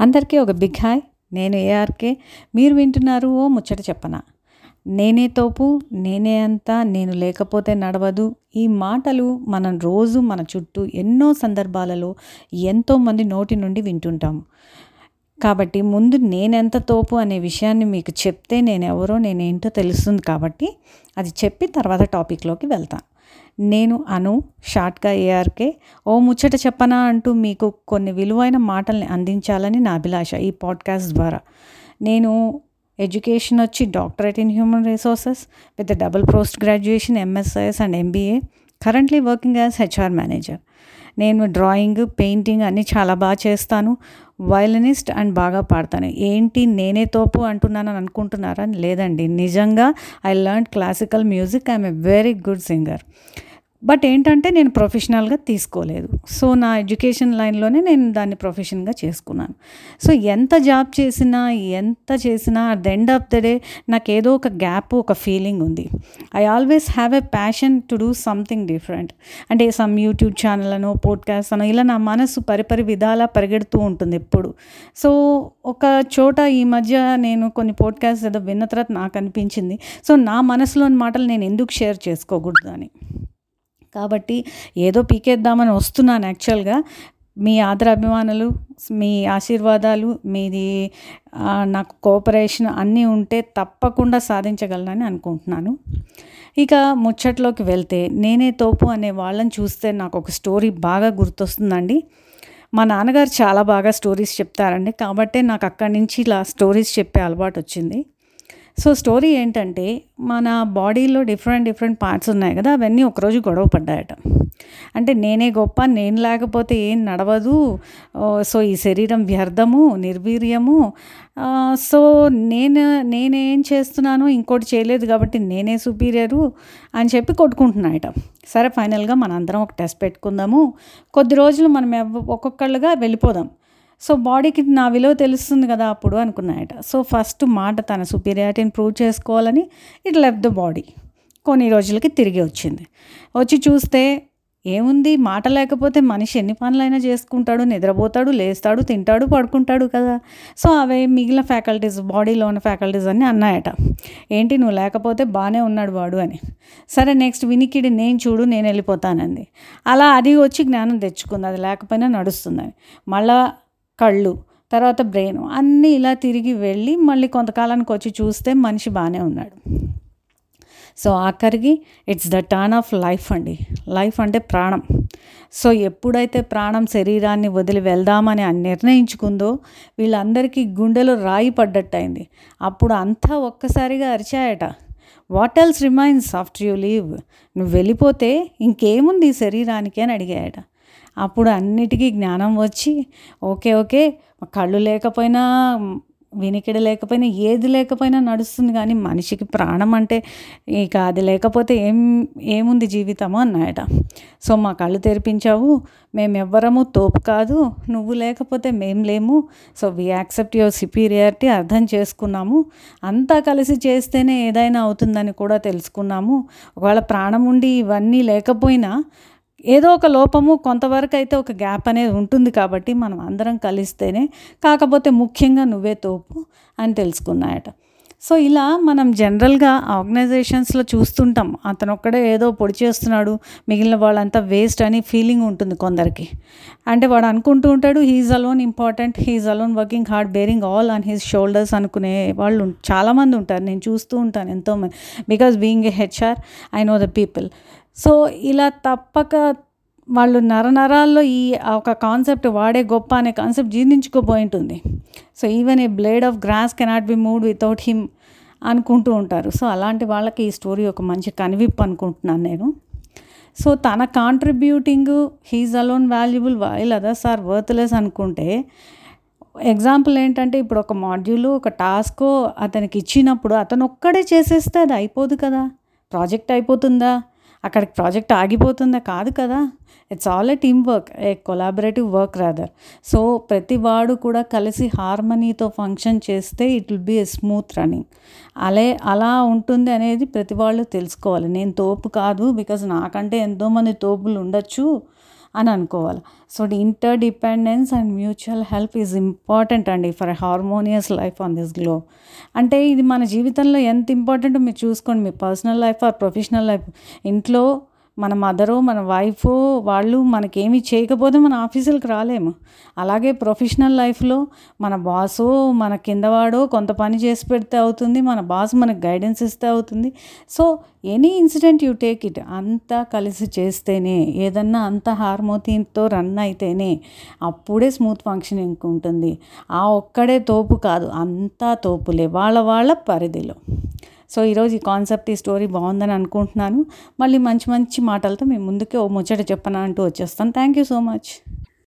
అందరికీ ఒక big hi. నేను ఏఆర్కే. మీరు వింటున్నారు ఓ ముచ్చట చెప్పన? నేనే తోపు నేనే అంతా నేను లేకపోతే నడవదు. ఈ మాటలు మనం రోజు మన చుట్టూ ఎన్నో సందర్భాలలో ఎంతోమంది నోటి నుండి వింటుంటాము కాబట్టి ముందు నేనెంత తోపు అనే విషయాన్ని మీకు చెప్తే నేను ఎవరో నేనేంటో తెలుస్తుంది కాబట్టి అది చెప్పి తర్వాత టాపిక్లోకి వెళ్తాను. నేను అను షార్ట్గా ఏఆర్కే ఓ ముచ్చట చెప్పనా అంటూ మీకు కొన్ని విలువైన మాటల్ని అందించాలని నా అభిలాష ఈ పాడ్కాస్ట్ ద్వారా. నేను ఎడ్యుకేషన్ వచ్చి doctorate in human resources with double post graduation MSIS and MBA currently working as HR manager నేను డ్రాయింగ్ పెయింటింగ్ అన్నీ చాలా బాగా చేస్తాను. వయలనిస్ట్ అండ్ బాగా పాడతాను. ఏంటి నేనే తోపు అంటున్నానని అనుకుంటున్నారా? లేదండి. నిజంగా I learn classical music I'm a very good singer but ఏంటంటే నేను ప్రొఫెషనల్గా తీసుకోలేదు. సో నా ఎడ్యుకేషన్ లైన్లోనే నేను దాన్ని ప్రొఫెషన్గా చేసుకున్నాను. సో ఎంత జాబ్ చేసినా ఎంత చేసినా at the end of the day నాకు ఏదో ఒక గ్యాప్ ఒక ఫీలింగ్ ఉంది. I always have a passion to do something different అంటే సమ్ యూట్యూబ్ ఛానల్ అనో పోడ్కాస్ట్ అనో ఇలా నా మనసు పరిపరి విధాలా పరిగెడుతూ ఉంటుంది ఎప్పుడు. సో ఒక చోట ఈ మధ్య నేను కొన్ని పోడ్కాస్ట్ ఏదో విన్న తర్వాత నాకు అనిపించింది. సో నా మనసులోని మాటలు నేను ఎందుకు షేర్ చేసుకోకూడదు అని. కాబట్టి ఏదో పీకేద్దామని వస్తున్నాను యాక్చువల్గా. మీ ఆదర అభిమానులు మీ ఆశీర్వాదాలు మీది నాకు కోఆపరేషన్ అన్నీ ఉంటే తప్పకుండా సాధించగలనని అనుకుంటున్నాను. ఇక ముచ్చట్లోకి వెళ్తే నేనే తోపు అనే వాళ్ళని చూస్తే నాకు ఒక స్టోరీ బాగా గుర్తొస్తుందండి. మా నాన్నగారు చాలా బాగా స్టోరీస్ చెప్తారండి. కాబట్టే నాకు అక్కడి నుంచి ఇలా స్టోరీస్ చెప్పే అలవాటు వచ్చింది సో స్టోరీ ఏంటంటే మన బాడీలో డిఫరెంట్ డిఫరెంట్ పార్ట్స్ ఉన్నాయి కదా అవన్నీ ఒకరోజు గొడవ పడ్డాయట. అంటే నేనే గొప్ప నేను లేకపోతే ఏం నడవదు. సో ఈ శరీరం వ్యర్థము నిర్వీర్యము. సో నేను నేనేం చేస్తున్నాను ఇంకోటి చేయలేదు కాబట్టి నేనే సుపీరియరు అని చెప్పి కొట్టుకుంటున్నాయట. సరే ఫైనల్గా మనందరం ఒక టెస్ట్ పెట్టుకుందాము. కొద్ది రోజులు మనం ఒక్కొక్కళ్ళుగా వెళ్ళిపోదాం. సో బాడీకి నా విలువ తెలుస్తుంది కదా అప్పుడు అనుకున్నాయట. సో ఫస్ట్ మాట తన సుపీరియారిటీని ప్రూవ్ చేసుకోవాలని ఇట్ లెఫ్ట్ ద బాడీ. కొన్ని రోజులకి తిరిగి వచ్చింది. వచ్చి చూస్తే ఏముంది? మాట లేకపోతే మనిషి ఎన్ని పనులైనా చేసుకుంటాడు నిద్రపోతాడు లేస్తాడు తింటాడు పడుకుంటాడు కదా. సో అవే మిగిలిన ఫ్యాకల్టీస్ బాడీలో ఉన్న ఫ్యాకల్టీస్ అన్నీ అన్నాయట. ఏంటి నువ్వు లేకపోతే బాగానే ఉన్నాడు వాడు అని. సరే నెక్స్ట్ వినికిడి నేను చూడు నేను వెళ్ళిపోతానంది. అలా అది వచ్చి జ్ఞానం తెచ్చుకుంది. అది లేకపోయినా నడుస్తుందని. మళ్ళా కళ్ళు తర్వాత బ్రెయిన్ అన్నీ ఇలా తిరిగి వెళ్ళి మళ్ళీ కొంతకాలానికి వచ్చి చూస్తే మనిషి బాగానే ఉన్నాడు. సో ఆఖరికి it's the turn of life అండి. లైఫ్ అంటే ప్రాణం. సో ఎప్పుడైతే ప్రాణం శరీరాన్ని వదిలి వెళ్దామని నిర్ణయించుకుందో వీళ్ళందరికీ గుండెలో రాయి పడ్డట్టయింది. అప్పుడు అంతా ఒక్కసారిగా అరిచాయట. What else remains after you leave? నువ్వు వెళ్ళిపోతే ఇంకేముంది ఈ శరీరానికి? అని అడిగాయట. అప్పుడు అన్నిటికీ జ్ఞానం వచ్చి ఓకే ఓకే కళ్ళు లేకపోయినా వినికిడి లేకపోయినా ఏది లేకపోయినా నడుస్తుంది. కానీ మనిషికి ప్రాణం అంటే ఇక అది లేకపోతే ఏం ఏముంది జీవితము అన్నాయట. సో మా కళ్ళు తెరిపించావు మేము ఎవ్వరము తోపు కాదు నువ్వు లేకపోతే మేం లేము. So we accept your superiority అర్థం చేసుకున్నాము. అంతా కలిసి చేస్తేనే ఏదైనా అవుతుందని కూడా తెలుసుకున్నాము. ఒకవేళ ప్రాణం ఉండి ఇవన్నీ లేకపోయినా ఏదో ఒక లోపము కొంతవరకు అయితే ఒక గ్యాప్ అనేది ఉంటుంది కాబట్టి మనం అందరం కలిస్తేనే కాకపోతే ముఖ్యంగా నువ్వే తోపు అని తెలుసుకున్నాయట. సో ఇలా మనం జనరల్గా ఆర్గనైజేషన్స్లో చూస్తుంటాం అతను ఒక్కడే ఏదో పొడి చేస్తున్నాడు మిగిలిన వాళ్ళంతా వేస్ట్ అని ఫీలింగ్ ఉంటుంది కొందరికి. అంటే వాడు అనుకుంటూ ఉంటాడు he is alone important he is alone working hard bearing all on his shoulders అనుకునే వాళ్ళు చాలామంది ఉంటారు. నేను చూస్తూ ఉంటాను ఎంతోమంది. Because being a HR I know the people so ఇలా తప్పక వాళ్ళు నరనరాల్లో ఈ ఒక కాన్సెప్ట్ వాడే గొప్ప అనే కాన్సెప్ట్ జీర్ణించుకోపోయి ఉంటుంది so even a blade of grass cannot be moved without him అనుకుంటూ ఉంటారు. సో అలాంటి వాళ్ళకి ఈ స్టోరీ ఒక మంచి కనివిప్పు అనుకుంటున్నాను నేను. సో తన contributing he's alone valuable while others are worthless అనుకుంటే ఎగ్జాంపుల్ ఏంటంటే ఇప్పుడు ఒక మాడ్యూల్ ఒక టాస్క్ అతనికి ఇచ్చినప్పుడు అతను ఒక్కడే చేసేస్తే అది అయిపోదు కదా. ప్రాజెక్ట్ అయిపోతుందా? అక్కడికి ప్రాజెక్ట్ ఆగిపోతుందా? కాదు కదా. It's all a team work a collaborative work rather so ప్రతి వాడు కూడా కలిసి హార్మనీతో ఫంక్షన్ చేస్తే it will be a smooth running అలే అలా ఉంటుంది అనేది ప్రతి వాళ్ళు తెలుసుకోవాలి. నేను తోపు కాదు బికాజ్ నాకంటే ఎంతోమంది తోపులు ఉండొచ్చు. అని అనుకోవాలి. So inter dependence and mutual help is important అండి for harmonious life on this globe అంటే ఇది మన జీవితంలో ఎంత ఇంపార్టెంటో మీరు చూసుకోండి. మీ personal life or professional life ఇంట్లో మన మదరు మన వైఫ్ వాళ్ళు మనకేమి చేయకపోతే మన ఆఫీసులకు రాలేము. అలాగే ప్రొఫెషనల్ లైఫ్లో మన బాసు మన కిందవాడు కొంత పని చేసి పెడితే అవుతుంది మన బాస్ మనకు గైడెన్స్ ఇస్తే అవుతుంది. So any incident you take it అంతా కలిసి చేస్తేనే ఏదన్నా అంత హార్మోతితో రన్ అయితేనే అప్పుడే స్మూత్ ఫంక్షనింగ్ ఉంటుంది. ఆ ఒక్కడే తోపు కాదు అంతా తోపులే వాళ్ళ వాళ్ళ పరిధిలో. సో ఈరోజు ఈ కాన్సెప్ట్ ఈ స్టోరీ బాగుందని అనుకుంటున్నాను. మళ్ళీ మంచి మంచి మాటలతో మేము ముందుకే ఓ ముచ్చట చెప్పనా అంటూ వచ్చేస్తాను. Thank you so much.